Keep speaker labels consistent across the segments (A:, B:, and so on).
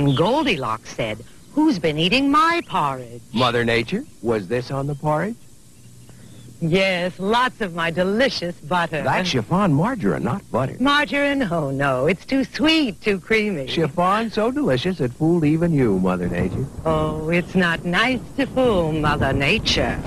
A: And Goldilocks said, Who's been eating my porridge?
B: Mother Nature, was this on the porridge?
A: Yes, lots of my delicious butter.
B: That's chiffon margarine, not butter.
A: Margarine? Oh, no. It's too sweet, too creamy.
B: Chiffon so delicious it fooled even you, Mother Nature.
A: Oh, it's not nice to fool Mother Nature.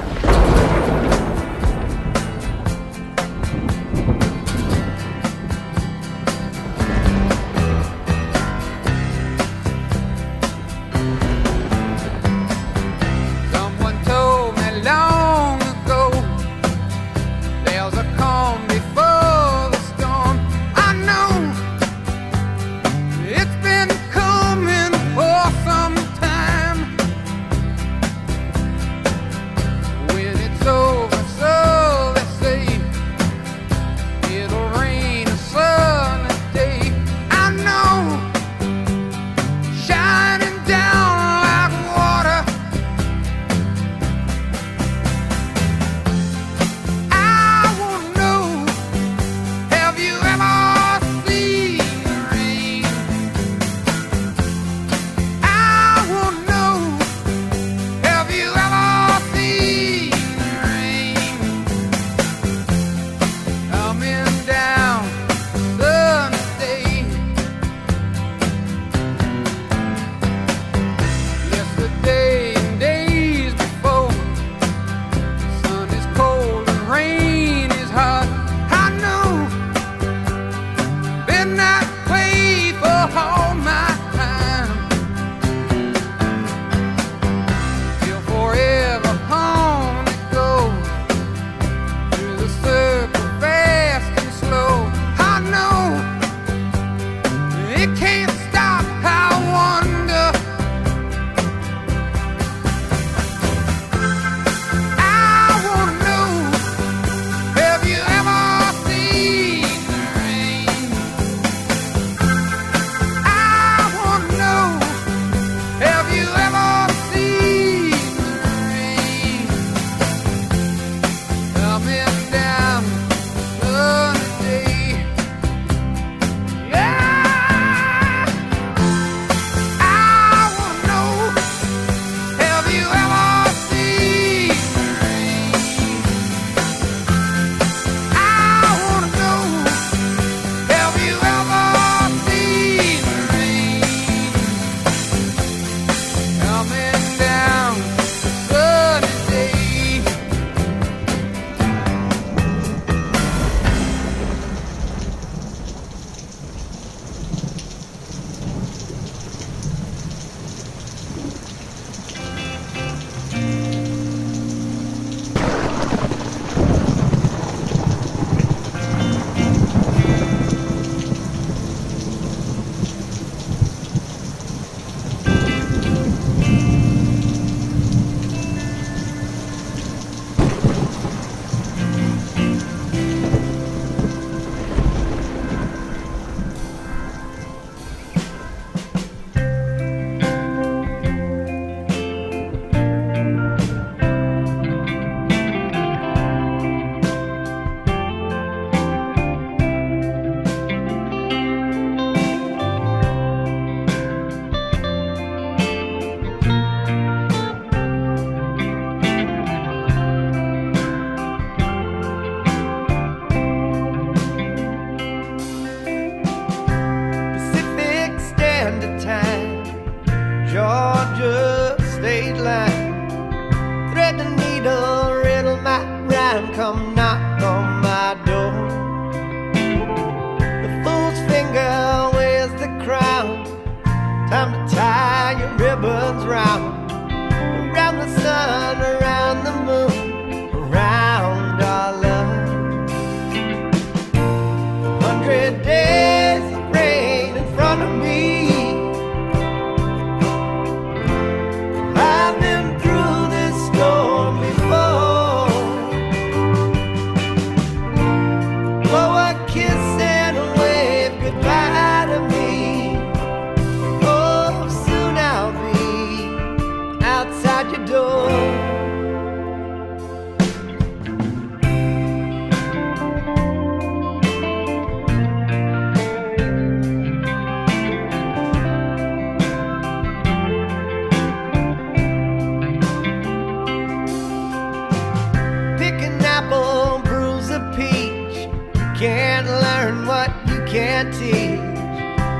C: Can't teach.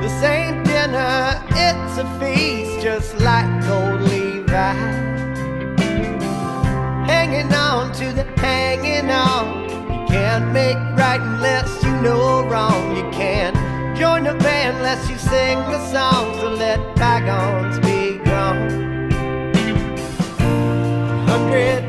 C: This ain't dinner, it's a feast, just like old Levi. Hanging on to the hanging on. You can't make right unless you know wrong. You can't join the band unless you sing the song. So let bygones be gone. Hundred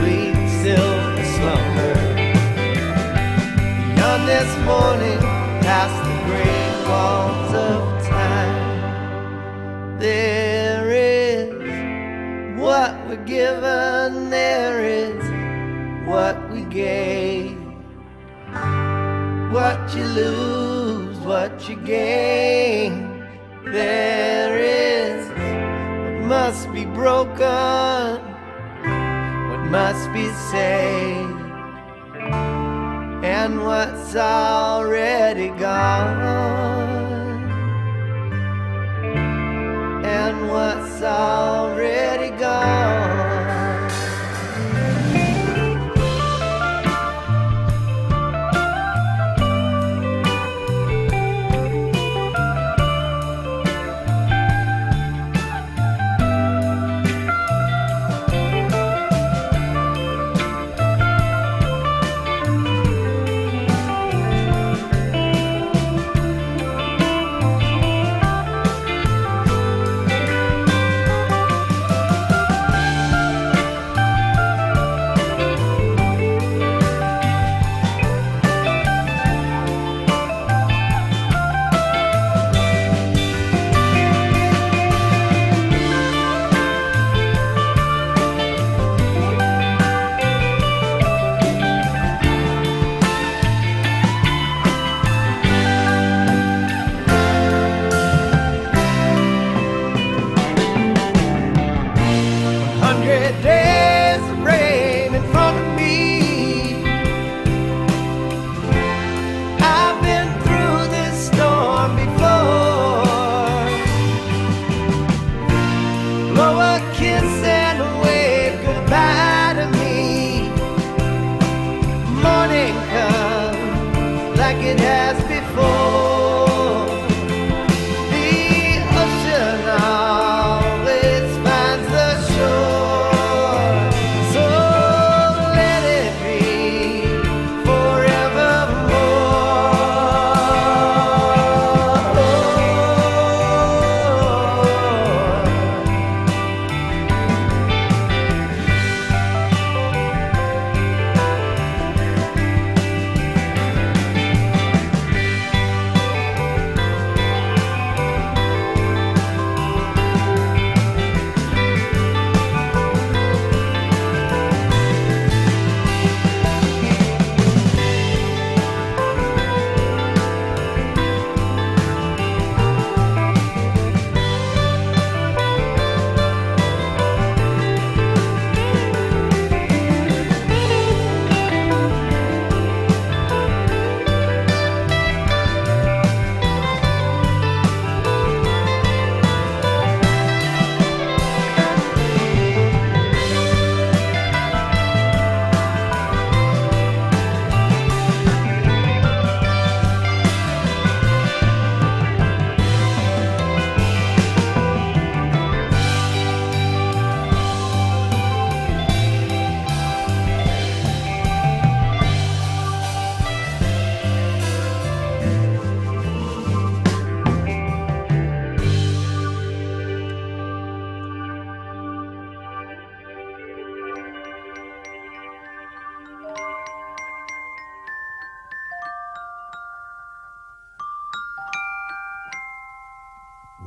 C: sweet silver slumber. Beyond this morning, past the great walls of time, there is what we're given, there is what we gave. What you lose, what you gain. There is what must be broken, must be saved, and what's already gone and what's already gone.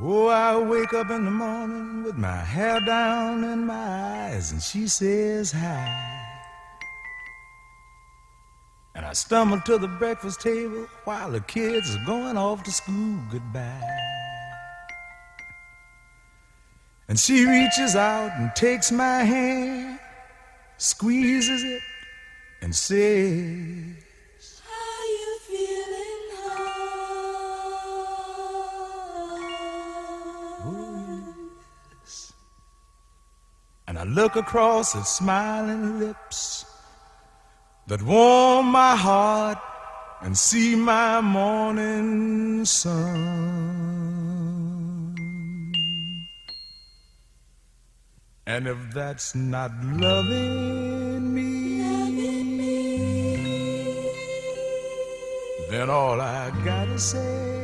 D: Oh, I wake up in the morning with my hair down in my eyes, and she says hi. And I stumble to the breakfast table while the kids are going off to school goodbye. And she reaches out and takes my hand, squeezes it, and says, I look across at smiling lips that warm my heart and see my morning sun. And if that's not loving me, then all I gotta say,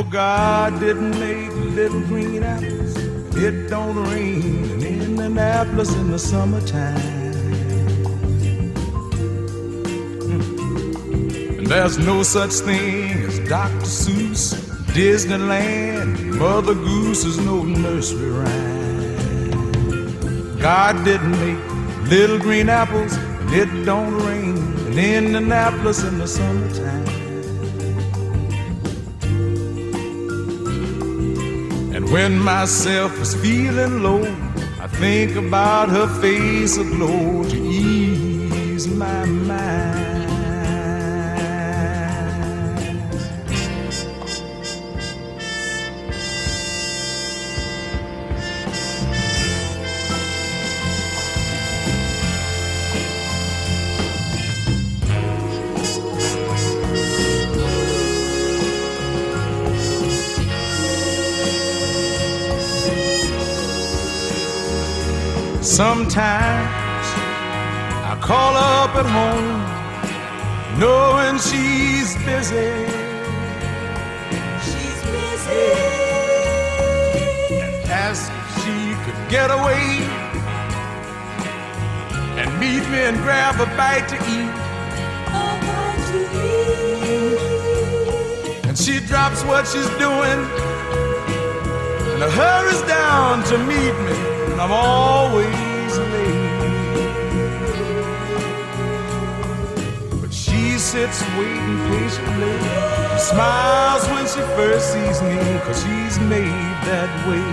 D: oh God didn't make little green apples. It don't rain in Indianapolis in the summertime. And there's no such thing as Dr. Seuss, Disneyland, Mother Goose is no nursery rhyme. God didn't make little green apples, it don't rain in Indianapolis in the summertime. When myself is feeling low, I think about her face aglow to ease my mind. Sometimes I call up at home knowing she's busy.
E: She's busy.
D: And ask if she could get away and meet me and grab a bite to eat.
E: A bite to eat.
D: And she drops what she's doing and hurries down to meet me. And I'm always sits waiting patiently. Smiles when she first sees me, cause she's made that way.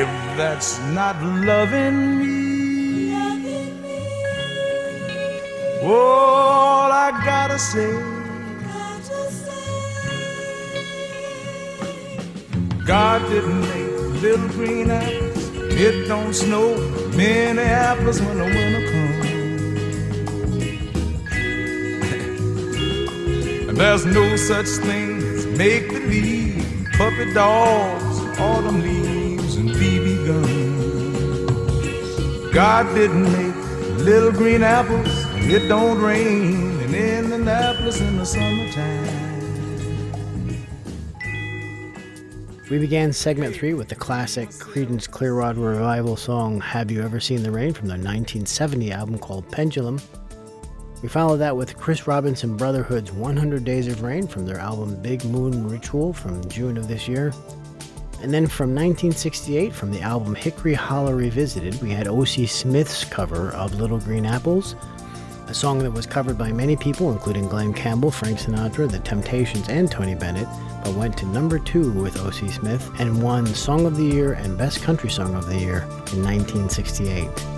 D: If that's not loving me, all I gotta say. God didn't make little green apples. It don't snow many apples when the winter comes. And there's no such thing as make believe, puppy dogs, autumn leaves, and BB guns. God didn't make little green apples, it don't rain And in Indianapolis in the summertime.
F: We began segment three with the classic Creedence Clearwater Revival song Have You Ever Seen the Rain from their 1970 album called Pendulum. We followed that with Chris Robinson Brotherhood's 100 Days of Rain from their album Big Moon Ritual from June of this year. And then from 1968, from the album Hickory Holler Revisited, we had O.C. Smith's cover of Little Green Apples, a song that was covered by many people, including Glen Campbell, Frank Sinatra, The Temptations, and Tony Bennett, but went to number two with O.C. Smith and won Song of the Year and Best Country Song of the Year in 1968.